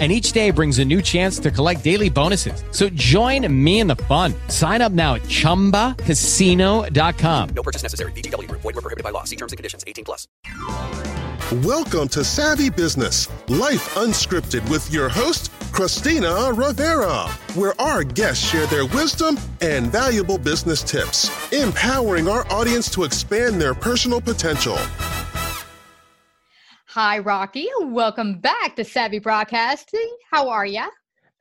and each day brings a new chance to collect daily bonuses. So join me in the fun. Sign up now at ChumbaCasino.com. No purchase necessary. VGW. Void were prohibited by law. See terms and conditions. 18 plus. Welcome to Savvy Business, Life Unscripted with your host, Christina Rivera, where our guests share their wisdom and valuable business tips, empowering our audience to expand their personal potential. Hi, Rocky. Welcome back to Savvy Broadcasting. How are ya?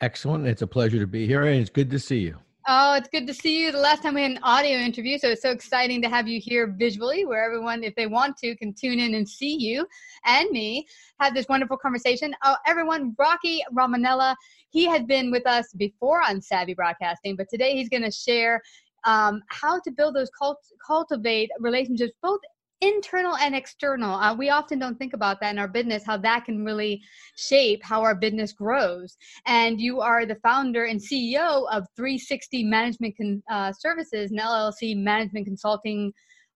Excellent. It's a pleasure to be here, and it's good to see you. Oh, it's good to see you. The last time we had an audio interview, so it's so exciting to have you here visually, where everyone, if they want to, can tune in and see you and me have this wonderful conversation. Oh, everyone, Rocky Romanella, he had been with us before on Savvy Broadcasting, but today he's going to share um, how to build those cult- cultivate relationships both internal and external. Uh, we often don't think about that in our business, how that can really shape how our business grows. And you are the founder and CEO of 360 Management Con- uh, Services, an LLC management consulting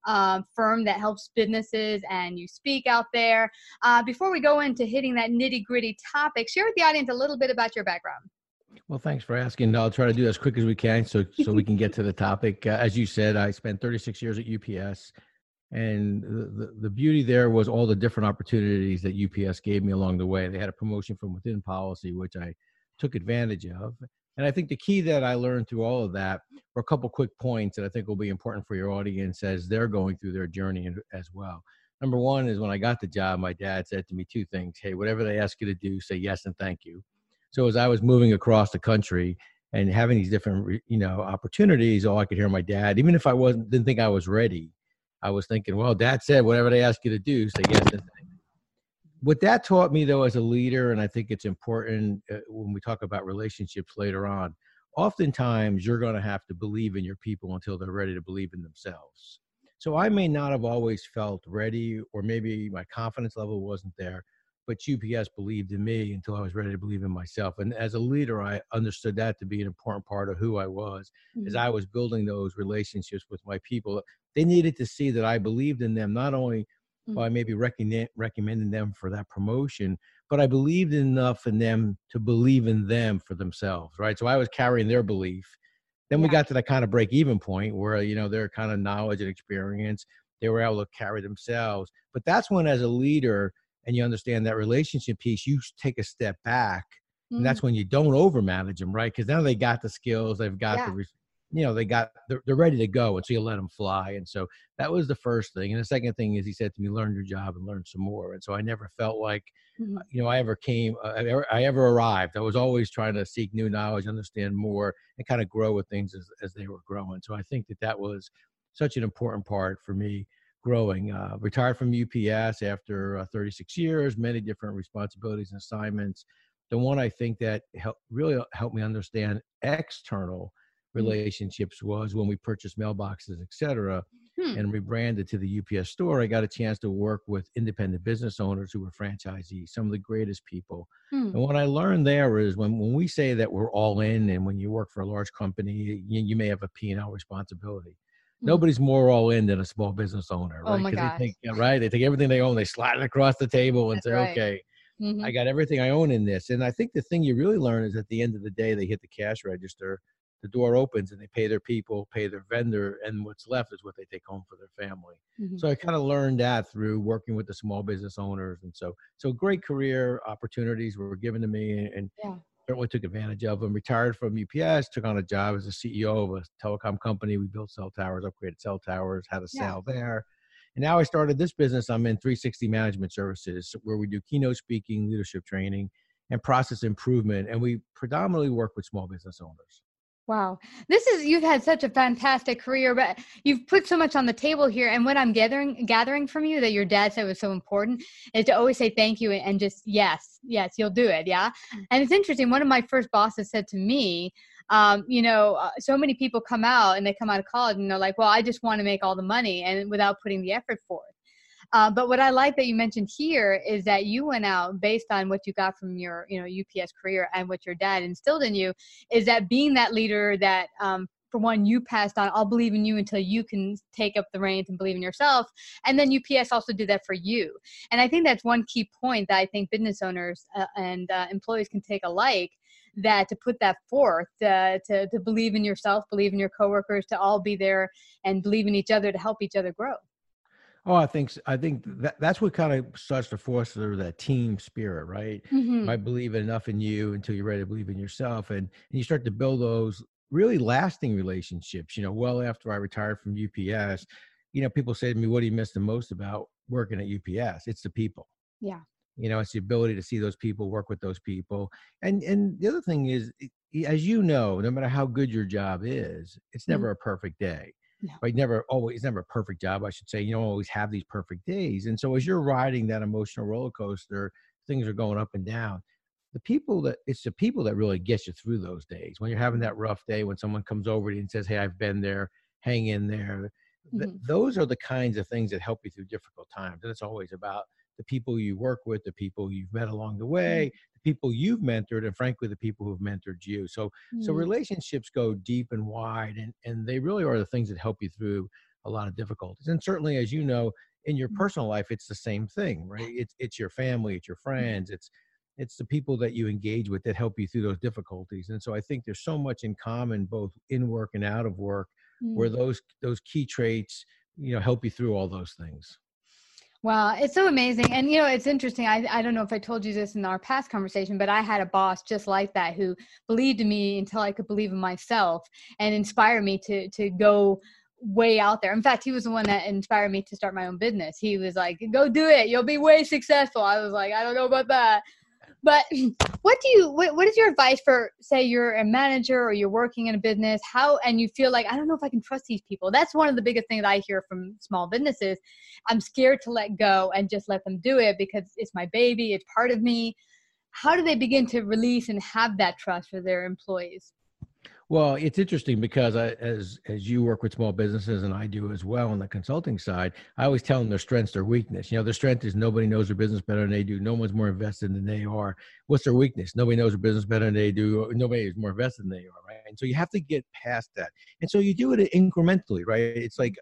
uh, firm that helps businesses, and you speak out there. Uh, before we go into hitting that nitty gritty topic, share with the audience a little bit about your background. Well, thanks for asking. I'll try to do as quick as we can so so we can get to the topic. Uh, as you said, I spent 36 years at UPS and the, the beauty there was all the different opportunities that UPS gave me along the way. They had a promotion from within policy, which I took advantage of. And I think the key that I learned through all of that were a couple quick points that I think will be important for your audience as they're going through their journey as well. Number one is when I got the job, my dad said to me two things. Hey, whatever they ask you to do, say yes and thank you. So as I was moving across the country and having these different, you know, opportunities, all I could hear my dad, even if I wasn't didn't think I was ready, I was thinking, well, dad said whatever they ask you to do, say yes. What that taught me, though, as a leader, and I think it's important uh, when we talk about relationships later on, oftentimes you're going to have to believe in your people until they're ready to believe in themselves. So I may not have always felt ready, or maybe my confidence level wasn't there, but UPS believed in me until I was ready to believe in myself. And as a leader, I understood that to be an important part of who I was mm-hmm. as I was building those relationships with my people. They needed to see that I believed in them, not only mm-hmm. by maybe recommend, recommending them for that promotion, but I believed enough in them to believe in them for themselves, right? So I was carrying their belief. Then yeah. we got to that kind of break even point where, you know, their kind of knowledge and experience, they were able to carry themselves. But that's when, as a leader, and you understand that relationship piece, you take a step back. Mm-hmm. And that's mm. when you don't overmanage them, right? Because now they got the skills, they've got yeah. the, you know, they got, they're, they're ready to go. And so you let them fly. And so that was the first thing. And the second thing is he said to me, learn your job and learn some more. And so I never felt like, mm-hmm. you know, I ever came, uh, I, ever, I ever arrived. I was always trying to seek new knowledge, understand more, and kind of grow with things as, as they were growing. So I think that that was such an important part for me growing. Uh, retired from UPS after uh, 36 years, many different responsibilities and assignments. The one I think that helped really helped me understand external. Relationships was when we purchased mailboxes, et cetera, hmm. and rebranded to the UPS store. I got a chance to work with independent business owners who were franchisees, some of the greatest people. Hmm. And what I learned there is when, when we say that we're all in, and when you work for a large company, you, you may have a P&L responsibility. Mm. nobody's more all in than a small business owner, oh right? Oh my gosh. They take, right? They take everything they own, they slide it across the table and That's say, right. okay, mm-hmm. I got everything I own in this. And I think the thing you really learn is at the end of the day, they hit the cash register, the door opens and they pay their people, pay their vendor, and what's left is what they take home for their family. Mm-hmm. So I kind of learned that through working with the small business owners. And so, so great career opportunities were given to me and, yeah certainly took advantage of them. Retired from UPS, took on a job as a CEO of a telecom company. We built cell towers, upgraded cell towers, had a sale yeah. there. And now I started this business. I'm in 360 Management Services, where we do keynote speaking, leadership training, and process improvement. And we predominantly work with small business owners. Wow. This is you've had such a fantastic career, but you've put so much on the table here. And what I'm gathering gathering from you that your dad said was so important is to always say thank you and just yes, yes, you'll do it. Yeah. And it's interesting. One of my first bosses said to me, um, you know, uh, so many people come out and they come out of college and they're like, well, I just want to make all the money and without putting the effort forth. Uh, but what I like that you mentioned here is that you went out based on what you got from your, you know, UPS career and what your dad instilled in you. Is that being that leader that, um, for one, you passed on. I'll believe in you until you can take up the reins and believe in yourself. And then UPS also did that for you. And I think that's one key point that I think business owners uh, and uh, employees can take alike that to put that forth uh, to, to believe in yourself believe in your coworkers to all be there and believe in each other to help each other grow Oh, I think I think that that's what kind of starts to foster that team spirit, right? mm-hmm. I believe enough in you until you're ready to believe in yourself, and, and you start to build those really lasting relationships. You know, well after I retired from UPS, you know, people say to me, "What do you miss the most about working at UPS?" It's the people. Yeah. You know, it's the ability to see those people, work with those people, and and the other thing is, as you know, no matter how good your job is, it's Mm-hmm. never a perfect day No. right? Never always, never a perfect job, I should say. You don't always have these perfect days. And so as you're riding that emotional roller coaster, things are going up and down. The people that it's the people that really get you through those days. When you're having that rough day, when someone comes over to you and says, Hey, I've been there, hang in there. th- Mhm. those are the kinds of things that help you through difficult times. And it's always about the people you work with, the people you've met along the way, the people you've mentored, and frankly, the people who've mentored you. So so Mm. relationships go deep and wide, and and they really are the things that help you through a lot of difficulties. And certainly, as you know, in your Mm. personal life, it's the same thing, right? It's it's your family, it's your friends, it's it's the people that you engage with that help you through those difficulties. And so I think there's so much in common, both in work and out of work, where Mm. those those key traits, you know, help you through all those things. Wow, it's so amazing. And you know, it's interesting. I, I don't know if I told you this in our past conversation, but I had a boss just like that who believed in me until I could believe in myself and inspired me to to go way out there. In fact, he was the one that inspired me to start my own business. He was like, "Go do it. You'll be way successful." I was like, "I don't know about that." But what do you what, what is your advice for say you're a manager or you're working in a business how and you feel like I don't know if I can trust these people. That's one of the biggest things I hear from small businesses. I'm scared to let go and just let them do it because it's my baby, it's part of me. How do they begin to release and have that trust for their employees? Well, it's interesting because I, as as you work with small businesses and I do as well on the consulting side, I always tell them their strengths, their weakness. You know, their strength is nobody knows their business better than they do. No one's more invested than they are. What's their weakness? Nobody knows their business better than they do. Nobody is more invested than they are, right? And so you have to get past that. And so you do it incrementally, right? It's like,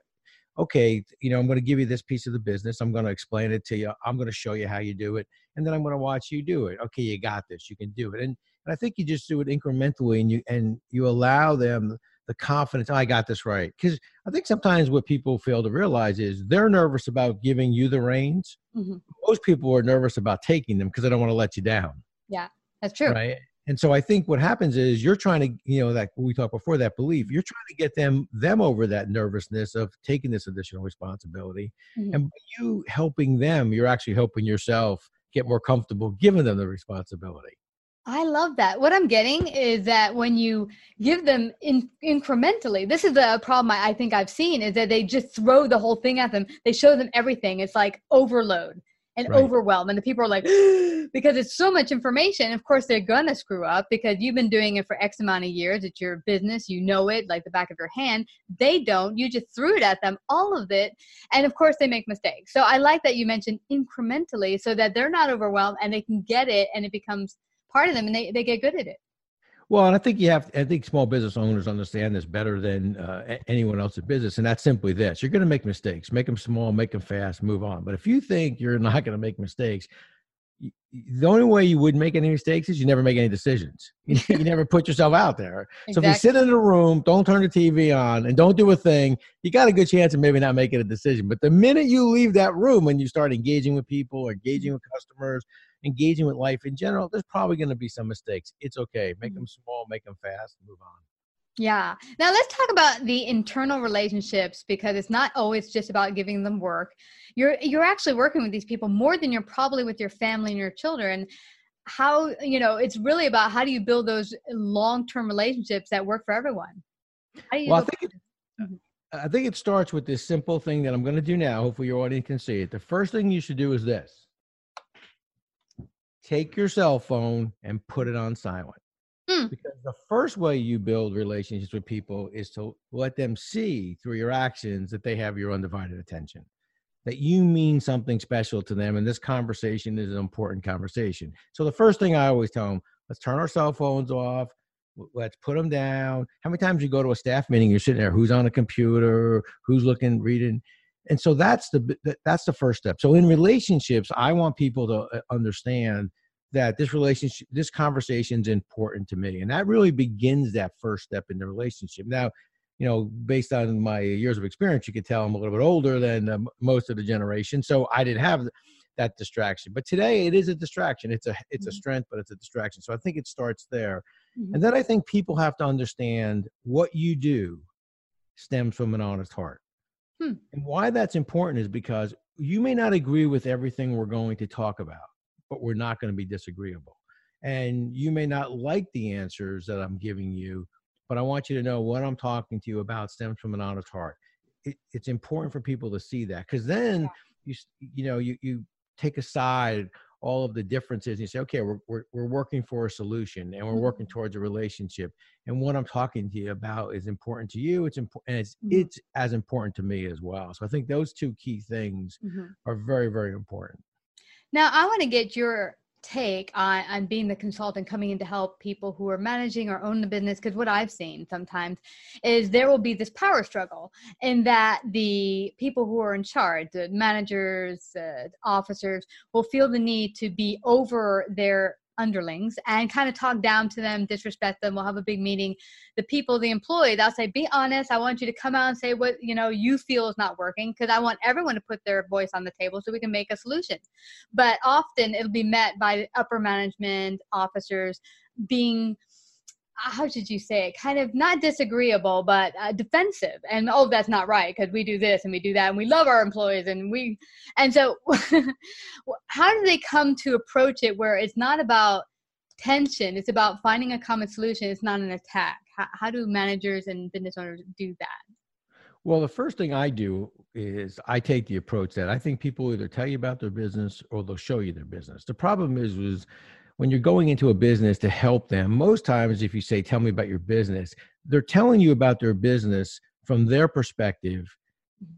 okay, you know, I'm going to give you this piece of the business. I'm going to explain it to you. I'm going to show you how you do it, and then I'm going to watch you do it. Okay, you got this. You can do it. And and I think you just do it incrementally, and you and you allow them the confidence. I got this right. Because I think sometimes what people fail to realize is they're nervous about giving you the reins. Mhm. Most people are nervous about taking them because they don't want to let you down, Yeah, That's true. right? And so I think what happens is you're trying to, you know, that we talked before that belief. You're trying to get them them over that nervousness of taking this additional responsibility, Mhm. and by you helping them, you're actually helping yourself get more comfortable giving them the responsibility. I love that. What I'm getting is that when you give them in, incrementally, this is the problem I, I think I've seen is that they just throw the whole thing at them. They show them everything. It's like overload and Right. overwhelm. And the people are like, because it's so much information. Of course, they're going to screw up because you've been doing it for X amount of years. It's your business. You know it like the back of your hand. They don't. You just threw it at them, all of it. And of course, they make mistakes. So I like that you mentioned incrementally so that they're not overwhelmed and they can get it and it becomes part of them and they, they get good at it. Well, and I think you have. I think small business owners understand this better than uh, anyone else in business, and that's simply this: you're going to make mistakes. Make them small, make them fast, move on. But if you think you're not going to make mistakes, the only way you wouldn't make any mistakes is you never make any decisions. You, you never put yourself out there. So if you sit in a room, don't turn the TV on, and don't do a thing, you got a good chance of maybe not making a decision. But the minute you leave that room and you start engaging with people, engaging with customers, engaging with life in general, there's probably going to be some mistakes. It's okay. Make mm-hmm. them small, make them fast, move on. Yeah. Now let's talk about the internal relationships because it's not always just about giving them work. You're you're actually working with these people more than you're probably with your family and your children. How you know it's really about how do you build those long-term relationships that work for everyone. How do you Well, I think it, mm-hmm. I think it starts with this simple thing that I'm going to do now. Hopefully, your audience can see it. The first thing you should do is this: take your cell phone and put it on silent. Hmm. Because the first way you build relationships with people is to let them see through your actions that they have your undivided attention. that you mean something special to them and this conversation is an important conversation. So the first thing I always tell them, let's turn our cell phones off. Let's put them down. How many times you go to a staff meeting, you're sitting there, who's on a computer, who's looking, reading, and so that's the that's the first step. So in relationships, I want people to uh, understand that this relationship, this conversation is important to me, and that really begins that first step in the relationship. Now, you know, based on my years of experience, you could tell I'm a little bit older than uh, most of the generation. So I didn't have that distraction. But today it is a distraction. It's a it's a mm-hmm. strength, but it's a distraction. So I think it starts there. Mm-hmm. And then I think people have to understand what you do stems from an honest heart. Hmm. And why that's important is because you may not agree with everything we're going to talk about, but we're not going to be disagreeable. And you may not like the answers that I'm giving you, but I want you to know what I'm talking to you about stems from an honest heart. It, it's important for people to see that because then you you know you you take aside all of the differences and you say okay we're, we're, we're working for a solution and we're working mm-hmm. towards a relationship and what i'm talking to you about is important to you it's important and it's mm-hmm. it's as important to me as well so i think those two key things mm-hmm. are very very important now i want to get your take on, on being the consultant coming in to help people who are managing or own the business because what i've seen sometimes is there will be this power struggle in that the people who are in charge the managers uh, officers will feel the need to be over their underlings and kind of talk down to them, disrespect them. We'll have a big meeting. The people, the employee, they'll say, "Be honest. I want you to come out and say what you know you feel is not working because I want everyone to put their voice on the table so we can make a solution." But often it'll be met by upper management officers being how should you say it? Kind of not disagreeable but uh, defensive. And oh that's not right because we do this and we do that and we love our employees and we and so how do they come to approach it where it's not about tension it's about finding a common solution it's not an attack? How, how do managers and business owners do that? Well the first thing i do is i take the approach that i think people either tell you about their business or they'll show you their business. The problem is was when you're going into a business to help them, most times if you say, Tell me about your business, they're telling you about their business from their perspective.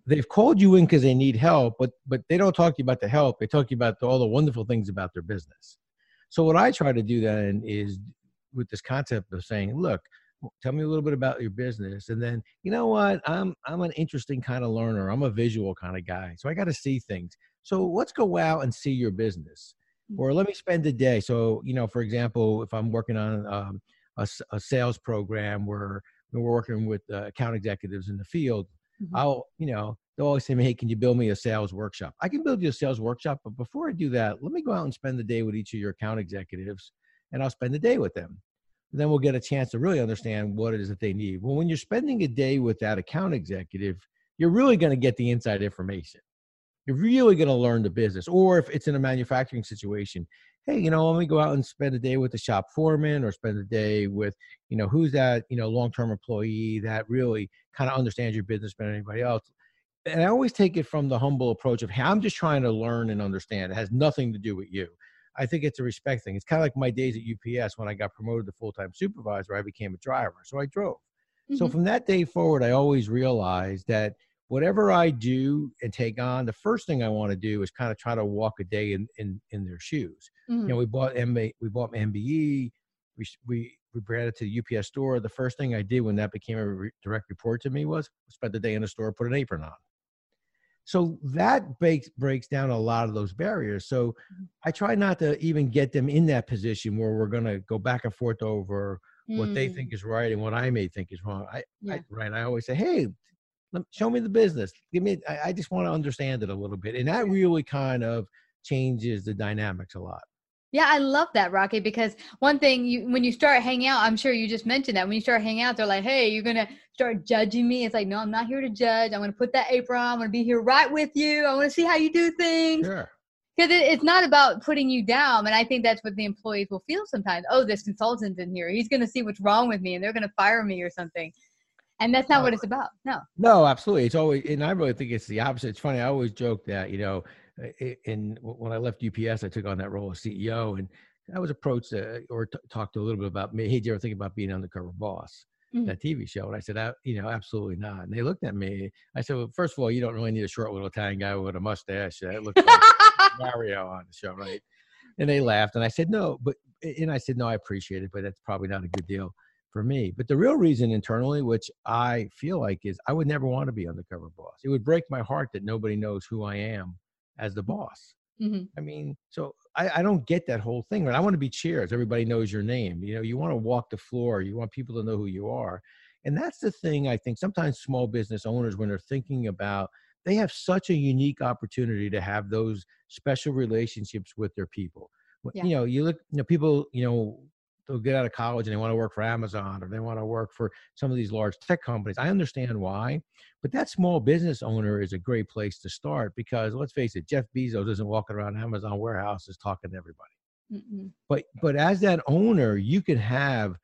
They've called you in because they need help, but but they don't talk to you about the help. They talk to you about all the wonderful things about their business. So what I try to do then is with this concept of saying, look, tell me a little bit about your business and then you know what i'm i'm an interesting kind of learner i'm a visual kind of guy so i got to see things so let's go out and see your business or let me spend a day. So, you know, for example, if I'm working on um, a, a, sales program where we're working with uh, account executives in the field, mm-hmm. I'll, you know, they'll always say, "Hey, can you build me a sales workshop?" I can build you a sales workshop, but before I do that, let me go out and spend the day with each of your account executives, and I'll spend the day with them. Then we'll get a chance to really understand what it is that they need. Well, when you're spending a day with that account executive, you're really going to get the inside information you're really going to learn the business. Or if it's in a manufacturing situation, hey, you know, let me go out and spend a day with the shop foreman or spend a day with, you know, who's that, you know, long term employee that really kind of understands your business better than anybody else. And I always take it from the humble approach of, hey, I'm just trying to learn and understand. It has nothing to do with you. I think it's a respect thing. It's kind of like my days at UPS when I got promoted to full time supervisor, I became a driver. So I drove. Mm-hmm. So from that day forward, I always realized that whatever I do and take on, the first thing I want to do is kind of try to walk a day in in, in their shoes. Mm-hmm. You know, mm-hmm. we bought MB, we bought MBE, we we we brought it to the UPS store. The first thing I did when that became a re- direct report to me was spend the day in the store, put an apron on. So that breaks breaks down a lot of those barriers. So mm-hmm. I try not to even get them in that position where we're going to go back and forth over what they mm. think is right and what I may think is wrong. I, yeah. I right. I always say, hey, show me the business. Give me. I, I just want to understand it a little bit, and that really kind of changes the dynamics a lot. Yeah, I love that, Rocky, because one thing you when you start hanging out, I'm sure you just mentioned that when you start hanging out, they're like, Hey, you're gonna start judging me. It's like, no, I'm not here to judge. I'm gonna put that apron on, I'm gonna be here right with you. I wanna see how you do things. Sure. Because it, it's not about putting you down. And I think that's what the employees will feel sometimes. Oh, this consultant's in here. He's gonna see what's wrong with me and they're gonna fire me or something and that's not what it's about no no absolutely it's always and i really think it's the opposite it's funny i always joke that you know in when i left ups i took on that role as ceo and i was approached uh, or t- talked a little bit about me hey do you ever think about being undercover boss Mhm. that TV show. And I said, "Uh, you know, absolutely not. And they looked at me. I said, well, first of all, you don't really need a short little Italian guy with a mustache. That looks like Mario on the show, right? And they laughed. And I said, no, but, and I said, no, I appreciate it, but that's probably not a good deal for me. But the real reason internally, which I feel like is I would never want to be undercover boss. It would break my heart that nobody knows who I am as the boss. Mhm. I mean, so I, I don't get that whole thing. Right? I want to be cheers. Everybody knows your name. You know, you want to walk the floor. You want people to know who you are. And that's the thing I think sometimes small business owners, when they're thinking about, they have such a unique opportunity to have those special relationships with their people. Yeah. You know, you look, you know, people, you know, they'll get out of college and they want to work for Amazon or they want to work for some of these large tech companies. I understand why, but that small business owner is a great place to start because let's face it, Jeff Bezos isn't walking around Amazon warehouses talking to everybody. Mm-mm. But but as that owner, you can have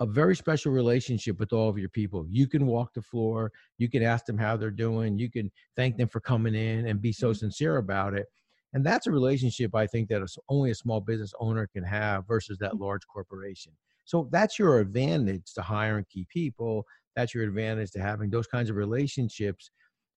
a very special relationship with all of your people. You can walk the floor, you can ask them how they're doing, you can thank them for coming in and be so Mhm. sincere about it. And that's a relationship I think that only a small business owner can have versus that large corporation. So that's your advantage to hiring key people. That's your advantage to having those kinds of relationships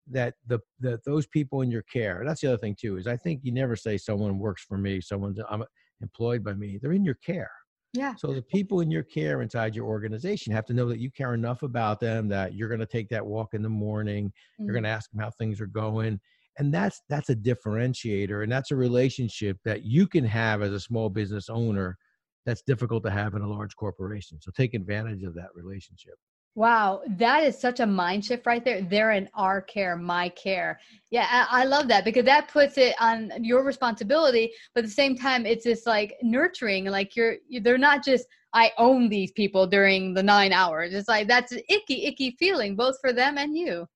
that the, the those people in your care. That's the other thing too is I think you never say someone works for me, someone's I'm employed by me. They're in your care. Yeah. So the people in your care inside your organization have to know that you care enough about them that you're going to take that walk in the morning. You're Mhm. going to ask them how things are going, and that's that's a differentiator, and that's a relationship that you can have as a small business owner. That's difficult to have in a large corporation. So take advantage of that relationship. Wow, that is such a mind shift right there. They're in our care, my care. Yeah, I, I love that because that puts it on your responsibility, but at the same time, it's just like nurturing. Like you're, they're not just I own these people during the nine hours. It's like that's an icky, icky feeling both for them and you.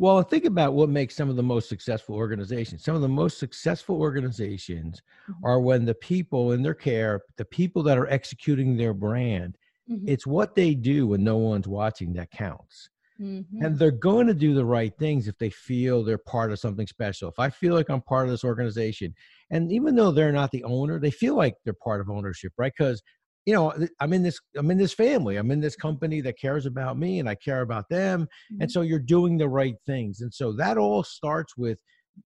Well, think about what makes some of the most successful organizations. Some of the most successful organizations Mhm. are when the people in their care, the people that are executing their brand, Mhm. it's what they do when no one's watching that counts. Mhm. And they're going to do the right things if they feel they're part of something special. If I feel like I'm part of this organization, and even though they're not the owner, they feel like they're part of ownership, right? Because you know, I'm in this, I'm in this family, I'm in this company that cares about me, and I care about them, and Mhm. so you're doing the right things. And so that all starts with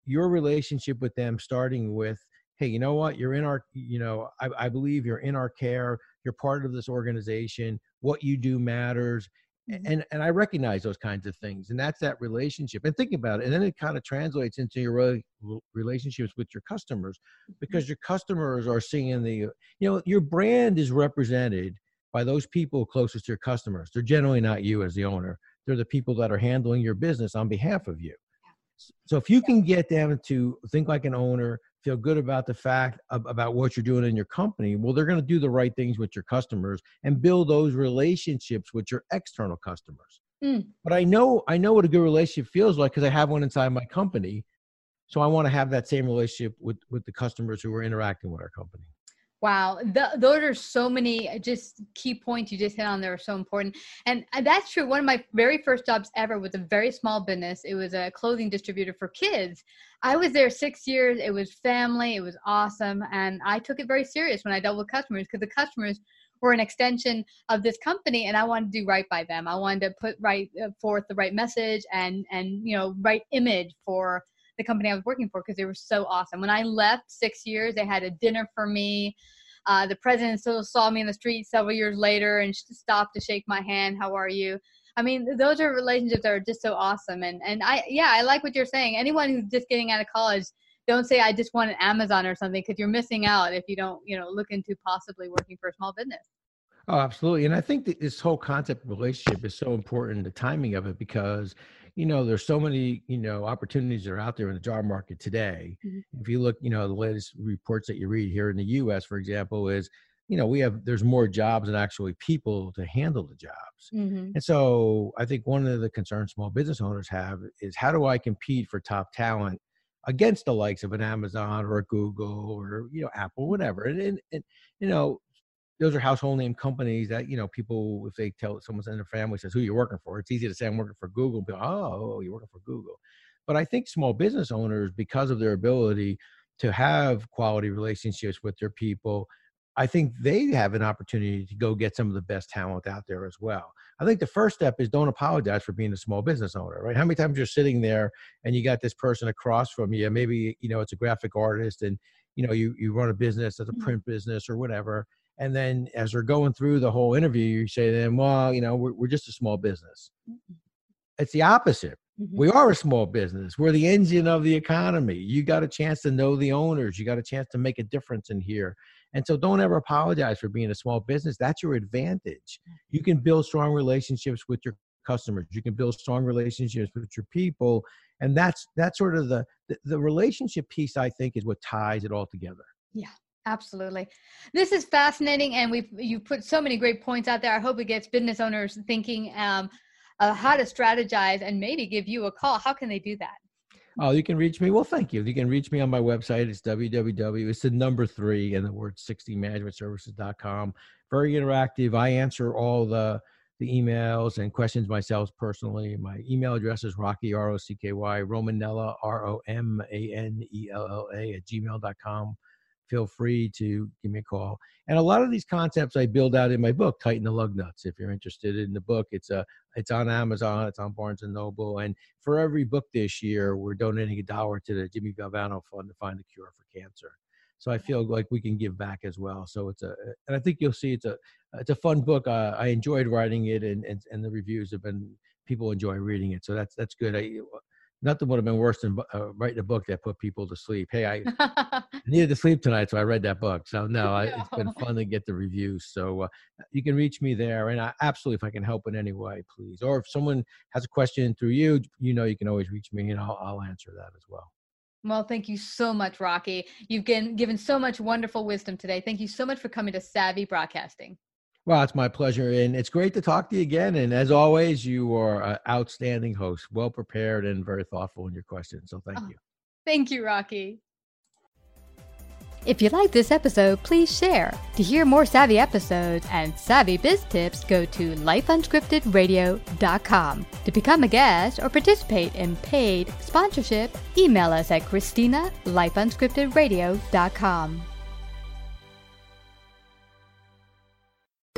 your relationship with them, starting with, hey, you know what? You're in our, you know, I, I believe you're in our care. You're part of this organization. What you do matters Mhm. and and I recognize those kinds of things, and that's that relationship. And think about it, and then it kind of translates into your relationships with your customers, because your customers are seeing the, you know, your brand is represented by those people closest to your customers. They're generally not you as the owner; they're the people that are handling your business on behalf of you. So if you can get them to think like an owner, feel good about the fact of, about what you're doing in your company, well, they're going to do the right things with your customers and build those relationships with your external customers. Mm. But I know I know what a good relationship feels like because I have one inside my company. So I want to have that same relationship with with the customers who are interacting with our company. Wow, th- those are so many uh, just key points you just hit on. There are so important, and uh, that's true. One of my very first jobs ever was a very small business. It was a clothing distributor for kids. I was there six years. It was family. It was awesome, and I took it very serious when I dealt with customers because the customers were an extension of this company, and I wanted to do right by them. I wanted to put right uh, forth the right message and and you know right image for the company I was working for because they were so awesome. When I left six years, they had a dinner for me. Uh, the president still saw me in the street several years later and stopped to shake my hand. How are you? I mean, those are relationships that are just so awesome. And and I yeah, I like what you're saying. Anyone who's just getting out of college, don't say I just want an Amazon or something because you're missing out if you don't you know look into possibly working for a small business. Oh, absolutely. And I think that this whole concept of relationship is so important, the timing of it, because, you know, there's so many, you know, opportunities that are out there in the job market today. Mhm. If you look, you know, the latest reports that you read here in the US, for example, is, you know, we have, there's more jobs than actually people to handle the jobs. Mm-hmm. And so I think one of the concerns small business owners have is how do I compete for top talent against the likes of an Amazon or a Google or, you know, Apple, whatever. And, and, and you know, those are household name companies that you know people if they tell someone's in their family says who you're working for it's easy to say i'm working for google and be like, oh you're working for google but i think small business owners because of their ability to have quality relationships with their people I think they have an opportunity to go get some of the best talent out there as well. I think the first step is don't apologize for being a small business owner, right? How many times you're sitting there and you got this person across from you, maybe you know it's a graphic artist and you know you you run a business as a Mm-hmm. print business or whatever, and then as they're going through the whole interview, you say to them, "Well, you know, we're, we're just a small business." It's the opposite. Mhm. We are a small business. We're the engine of the economy. You got a chance to know the owners. You got a chance to make a difference in here. And so don't ever apologize for being a small business. That's your advantage. You can build strong relationships with your customers. You can build strong relationships with your people. And that's that's sort of the the, the relationship piece I think is what ties it all together. Absolutely. This is fascinating, and we've you've put so many great points out there. I hope it gets business owners thinking um, uh, how to strategize and maybe give you a call. How can they do that? Oh, you can reach me. Well, thank you. You can reach me on my website. It's www. It's the number three and the word 60managementservices.com. Very interactive. I answer all the the emails and questions myself personally. My email address is Rocky R O C K Y Romanella R O M A N E L L A at gmail.com. Feel free to give me a call. And a lot of these concepts I build out in my book, Tighten the Lug Nuts. If you're interested in the book, it's a it's on Amazon, it's on Barnes and Noble, and for every book this year, we're donating a dollar to the Jimmy Valvano Fund to find the cure for cancer. So I feel like we can give back as well. So it's a, and I think you'll see it's a, it's a fun book. Uh, I enjoyed writing it, and, and and the reviews have been people enjoy reading it. So that's that's good. I, nothing would have been worse than uh, writing a book that put people to sleep. Hey, I needed to sleep tonight, so I read that book. So no, I, it's been fun to get the reviews. So uh, you can reach me there, and I, absolutely, if I can help in any way, please. Or if someone has a question through you, you know, you can always reach me, and I'll, I'll answer that as well. well, thank you so much, Rocky. You've been given so much wonderful wisdom today. Thank you so much for coming to Savvy Broadcasting. Well, it's my pleasure, and it's great to talk to you again. And as always, you are an outstanding host, well prepared and very thoughtful in your questions. So thank Oh. you. Thank you, Rocky. If you like this episode, please share. To hear more savvy episodes and savvy biz tips, go to lifeunscriptedradio.com. To become a guest or participate in paid sponsorship, email us at Christina lifeunscriptedradio.com.